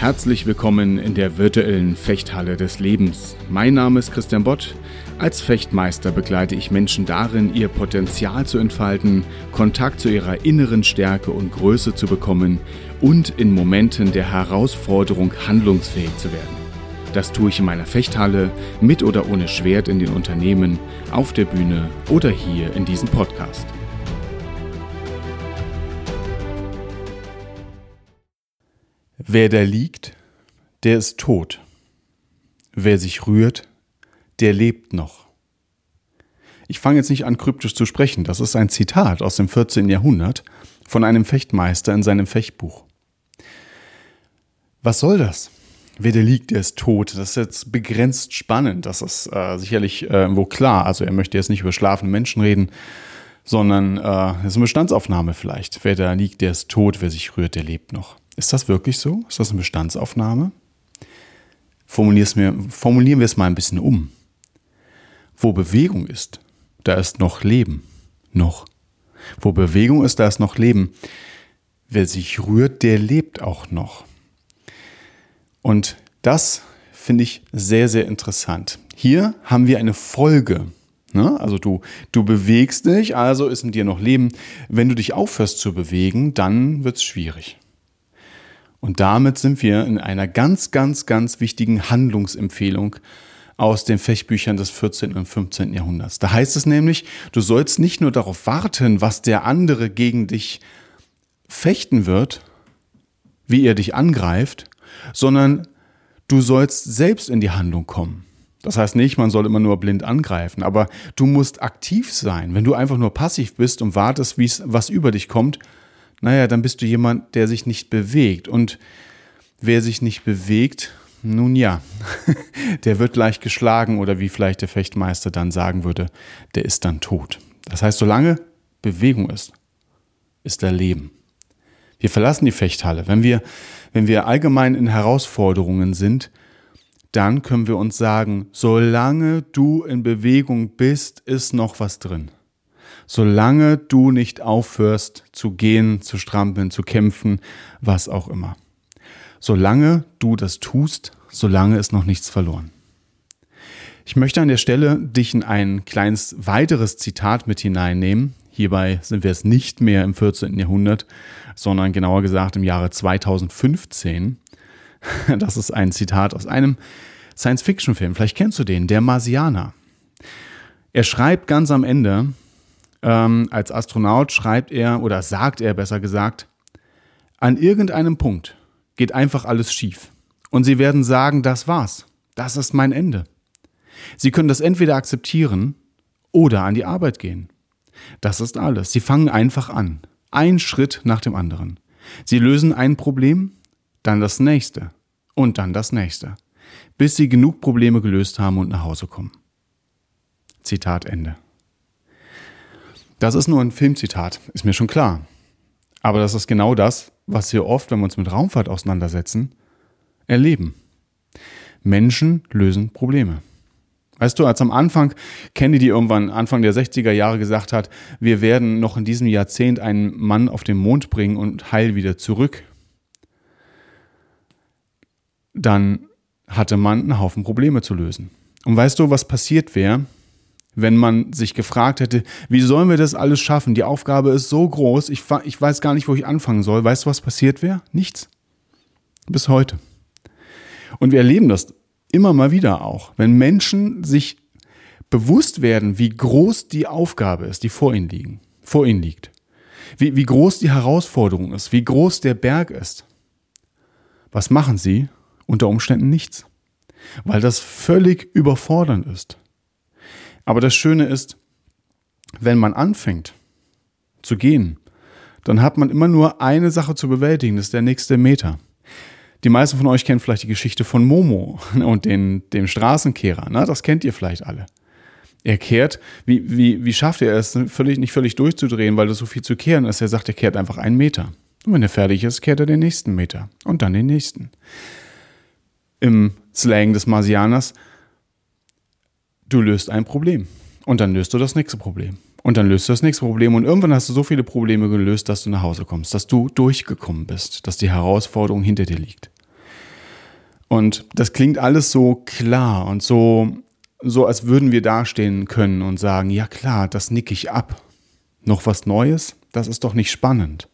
Herzlich willkommen in der virtuellen Fechthalle des Lebens. Mein Name ist Christian Bott. Als Fechtmeister begleite ich Menschen darin, ihr Potenzial zu entfalten, Kontakt zu ihrer inneren Stärke und Größe zu bekommen und in Momenten der Herausforderung handlungsfähig zu werden. Das tue ich in meiner Fechthalle, mit oder ohne Schwert in den Unternehmen, auf der Bühne oder hier in diesem Podcast. Wer da liegt, der ist tot. Wer sich rührt, der lebt noch. Ich fange jetzt nicht an, kryptisch zu sprechen. Das ist ein Zitat aus dem 14. Jahrhundert von einem Fechtmeister in seinem Fechtbuch. Was soll das? Wer da liegt, der ist tot. Das ist jetzt begrenzt spannend. Das ist äh, sicherlich äh, wo klar. Also er möchte jetzt nicht über schlafende Menschen reden, sondern äh, das ist eine Bestandsaufnahme vielleicht. Wer da liegt, der ist tot. Wer sich rührt, der lebt noch. Ist das wirklich so? Ist das eine Bestandsaufnahme? Formulieren wir es mal ein bisschen um. Wo Bewegung ist, da ist noch Leben. Noch. Wo Bewegung ist, da ist noch Leben. Wer sich rührt, der lebt auch noch. Und das finde ich sehr, sehr interessant. Hier haben wir eine Folge. Ne? Also du, du bewegst dich, also ist in dir noch Leben. Wenn du dich aufhörst zu bewegen, dann wird es schwierig. Und damit sind wir in einer ganz, ganz, ganz wichtigen Handlungsempfehlung aus den Fechtbüchern des 14. und 15. Jahrhunderts. Da heißt es nämlich, du sollst nicht nur darauf warten, was der andere gegen dich fechten wird, wie er dich angreift, sondern du sollst selbst in die Handlung kommen. Das heißt nicht, man soll immer nur blind angreifen, aber du musst aktiv sein. Wenn du einfach nur passiv bist und wartest, was über dich kommt, naja, dann bist du jemand, der sich nicht bewegt. Und wer sich nicht bewegt, nun ja, der wird leicht geschlagen oder wie vielleicht der Fechtmeister dann sagen würde, der ist dann tot. Das heißt, solange Bewegung ist, ist da Leben. Wir verlassen die Fechthalle. Wenn wir, wenn wir allgemein in Herausforderungen sind, dann können wir uns sagen, solange du in Bewegung bist, ist noch was drin solange du nicht aufhörst zu gehen, zu strampeln, zu kämpfen, was auch immer. Solange du das tust, solange ist noch nichts verloren. Ich möchte an der Stelle dich in ein kleines weiteres Zitat mit hineinnehmen. Hierbei sind wir es nicht mehr im 14. Jahrhundert, sondern genauer gesagt im Jahre 2015. Das ist ein Zitat aus einem Science-Fiction-Film. Vielleicht kennst du den, der Marsianer. Er schreibt ganz am Ende, ähm, als Astronaut schreibt er oder sagt er besser gesagt, an irgendeinem Punkt geht einfach alles schief. Und sie werden sagen, das war's. Das ist mein Ende. Sie können das entweder akzeptieren oder an die Arbeit gehen. Das ist alles. Sie fangen einfach an. Ein Schritt nach dem anderen. Sie lösen ein Problem, dann das nächste und dann das nächste, bis sie genug Probleme gelöst haben und nach Hause kommen. Zitat Ende. Das ist nur ein Filmzitat, ist mir schon klar. Aber das ist genau das, was wir oft, wenn wir uns mit Raumfahrt auseinandersetzen, erleben. Menschen lösen Probleme. Weißt du, als am Anfang Kennedy irgendwann Anfang der 60er Jahre gesagt hat, wir werden noch in diesem Jahrzehnt einen Mann auf den Mond bringen und heil wieder zurück, dann hatte man einen Haufen Probleme zu lösen. Und weißt du, was passiert wäre, wenn man sich gefragt hätte, wie sollen wir das alles schaffen? Die Aufgabe ist so groß, ich, ich weiß gar nicht, wo ich anfangen soll. Weißt du, was passiert wäre? Nichts. Bis heute. Und wir erleben das immer mal wieder auch, wenn Menschen sich bewusst werden, wie groß die Aufgabe ist, die vor ihnen, liegen, vor ihnen liegt. Wie, wie groß die Herausforderung ist, wie groß der Berg ist. Was machen sie? Unter Umständen nichts. Weil das völlig überfordernd ist. Aber das Schöne ist, wenn man anfängt zu gehen, dann hat man immer nur eine Sache zu bewältigen, das ist der nächste Meter. Die meisten von euch kennen vielleicht die Geschichte von Momo und den, dem Straßenkehrer. Ne? Das kennt ihr vielleicht alle. Er kehrt, wie, wie, wie schafft er es, völlig, nicht völlig durchzudrehen, weil das so viel zu kehren ist? Er sagt, er kehrt einfach einen Meter. Und wenn er fertig ist, kehrt er den nächsten Meter und dann den nächsten. Im Slang des Marsianers du löst ein Problem. Und dann löst du das nächste Problem. Und dann löst du das nächste Problem. Und irgendwann hast du so viele Probleme gelöst, dass du nach Hause kommst, dass du durchgekommen bist, dass die Herausforderung hinter dir liegt. Und das klingt alles so klar und so, so als würden wir dastehen können und sagen, ja klar, das nick ich ab. Noch was Neues? Das ist doch nicht spannend.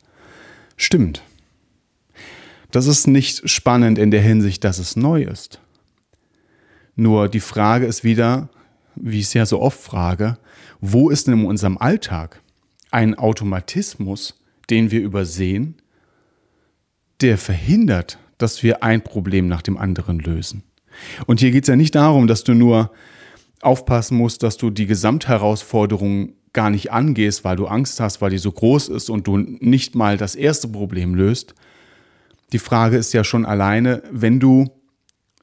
Stimmt. Das ist nicht spannend in der Hinsicht, dass es neu ist. Nur die Frage ist wieder, wie ich ja so oft frage, wo ist denn in unserem Alltag ein Automatismus, den wir übersehen, der verhindert, dass wir ein Problem nach dem anderen lösen. Und hier geht es ja nicht darum, dass du nur aufpassen musst, dass du die Gesamtherausforderung gar nicht angehst, weil du Angst hast, weil die so groß ist und du nicht mal das erste Problem löst. Die Frage ist ja schon alleine, wenn du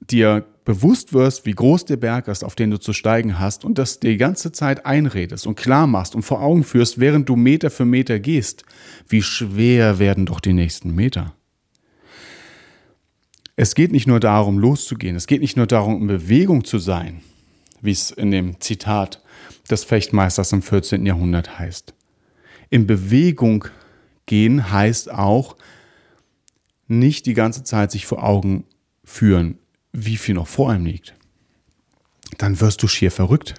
dir bewusst wirst, wie groß der Berg ist, auf den du zu steigen hast und das die ganze Zeit einredest und klar machst und vor Augen führst, während du Meter für Meter gehst, wie schwer werden doch die nächsten Meter. Es geht nicht nur darum, loszugehen, es geht nicht nur darum, in Bewegung zu sein, wie es in dem Zitat des Fechtmeisters im 14. Jahrhundert heißt. In Bewegung gehen heißt auch, nicht die ganze Zeit sich vor Augen führen, wie viel noch vor einem liegt. Dann wirst du schier verrückt.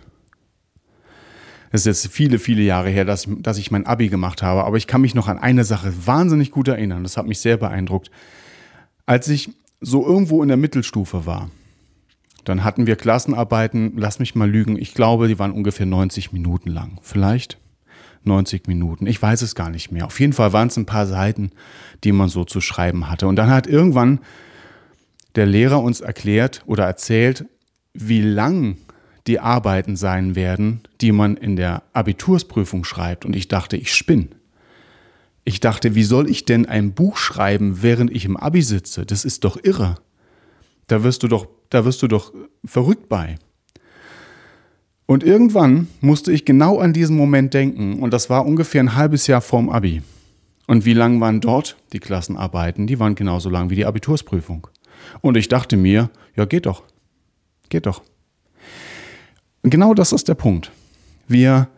Es ist jetzt viele, viele Jahre her, dass, dass ich mein Abi gemacht habe, aber ich kann mich noch an eine Sache wahnsinnig gut erinnern. Das hat mich sehr beeindruckt. Als ich so irgendwo in der Mittelstufe war, dann hatten wir Klassenarbeiten, lass mich mal lügen, ich glaube, die waren ungefähr 90 Minuten lang. Vielleicht 90 Minuten. Ich weiß es gar nicht mehr. Auf jeden Fall waren es ein paar Seiten, die man so zu schreiben hatte. Und dann hat irgendwann der Lehrer uns erklärt oder erzählt, wie lang die Arbeiten sein werden, die man in der Abitursprüfung schreibt. Und ich dachte, ich spinne. Ich dachte, wie soll ich denn ein Buch schreiben, während ich im Abi sitze? Das ist doch irre. Da wirst du doch, da wirst du doch verrückt bei. Und irgendwann musste ich genau an diesen Moment denken und das war ungefähr ein halbes Jahr vorm Abi. Und wie lang waren dort die Klassenarbeiten? Die waren genauso lang wie die Abitursprüfung. Und ich dachte mir, ja, geht doch. Geht doch. Genau das ist der Punkt. Wir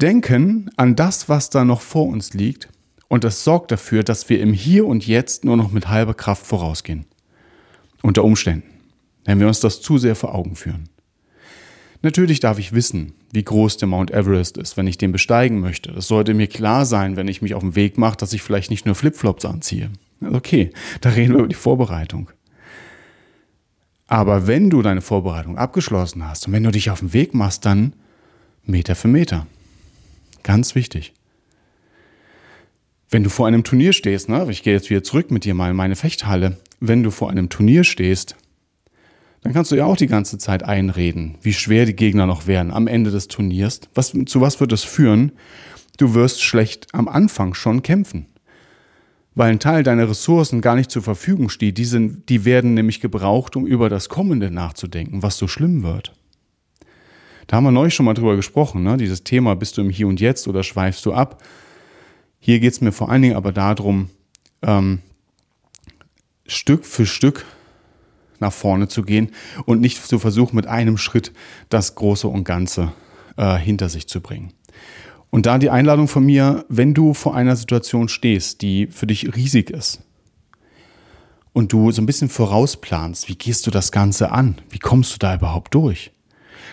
denken an das, was da noch vor uns liegt und das sorgt dafür, dass wir im Hier und Jetzt nur noch mit halber Kraft vorausgehen. Unter Umständen, wenn wir uns das zu sehr vor Augen führen. Natürlich darf ich wissen, wie groß der Mount Everest ist, wenn ich den besteigen möchte. Das sollte mir klar sein, wenn ich mich auf den Weg mache, dass ich vielleicht nicht nur Flipflops anziehe. Okay, da reden wir über die Vorbereitung. Aber wenn du deine Vorbereitung abgeschlossen hast und wenn du dich auf den Weg machst, dann Meter für Meter. Ganz wichtig. Wenn du vor einem Turnier stehst, ne, ich gehe jetzt wieder zurück mit dir mal in meine Fechthalle, wenn du vor einem Turnier stehst, dann kannst du ja auch die ganze Zeit einreden, wie schwer die Gegner noch werden am Ende des Turniers. Was, zu was wird das führen? Du wirst schlecht am Anfang schon kämpfen. Weil ein Teil deiner Ressourcen gar nicht zur Verfügung steht. Die, sind, die werden nämlich gebraucht, um über das Kommende nachzudenken, was so schlimm wird. Da haben wir neulich schon mal drüber gesprochen, ne? dieses Thema, bist du im Hier und Jetzt oder schweifst du ab? Hier geht es mir vor allen Dingen aber darum, ähm, Stück für Stück nach vorne zu gehen und nicht zu versuchen, mit einem Schritt das Große und Ganze äh, hinter sich zu bringen. Und da die Einladung von mir, wenn du vor einer Situation stehst, die für dich riesig ist und du so ein bisschen vorausplanst, wie gehst du das Ganze an? Wie kommst du da überhaupt durch?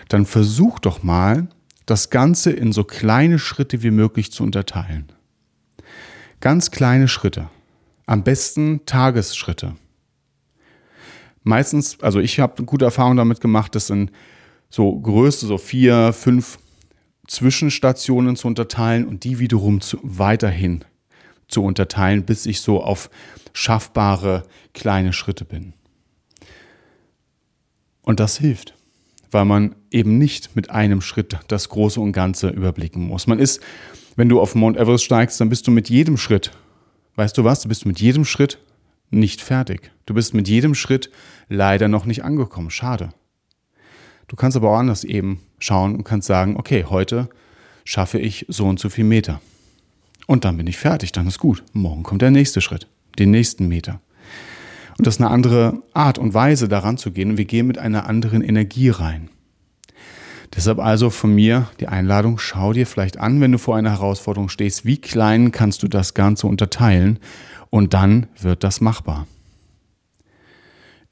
Dann versuch doch mal, das Ganze in so kleine Schritte wie möglich zu unterteilen. Ganz kleine Schritte. Am besten Tagesschritte meistens, also ich habe gute Erfahrungen damit gemacht, das in so Größe, so vier, fünf Zwischenstationen zu unterteilen und die wiederum zu, weiterhin zu unterteilen, bis ich so auf schaffbare kleine Schritte bin. Und das hilft, weil man eben nicht mit einem Schritt das Große und Ganze überblicken muss. Man ist, wenn du auf Mount Everest steigst, dann bist du mit jedem Schritt, weißt du was, du bist mit jedem Schritt nicht fertig. Du bist mit jedem Schritt leider noch nicht angekommen. Schade. Du kannst aber auch anders eben schauen und kannst sagen, okay, heute schaffe ich so und so viel Meter. Und dann bin ich fertig, dann ist gut. Morgen kommt der nächste Schritt, den nächsten Meter. Und das ist eine andere Art und Weise, daran zu gehen. Und wir gehen mit einer anderen Energie rein. Deshalb also von mir die Einladung, schau dir vielleicht an, wenn du vor einer Herausforderung stehst, wie klein kannst du das Ganze unterteilen und dann wird das machbar.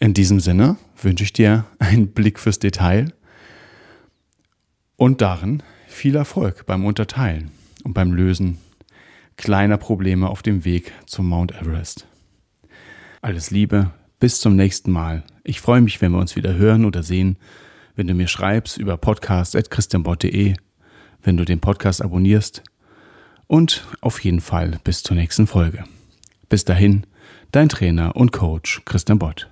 In diesem Sinne wünsche ich dir einen Blick fürs Detail und darin viel Erfolg beim Unterteilen und beim Lösen kleiner Probleme auf dem Weg zum Mount Everest. Alles Liebe, bis zum nächsten Mal. Ich freue mich, wenn wir uns wieder hören oder sehen, wenn du mir schreibst über podcast.christianbott.de, wenn du den Podcast abonnierst und auf jeden Fall bis zur nächsten Folge. Bis dahin, dein Trainer und Coach Christian Bott.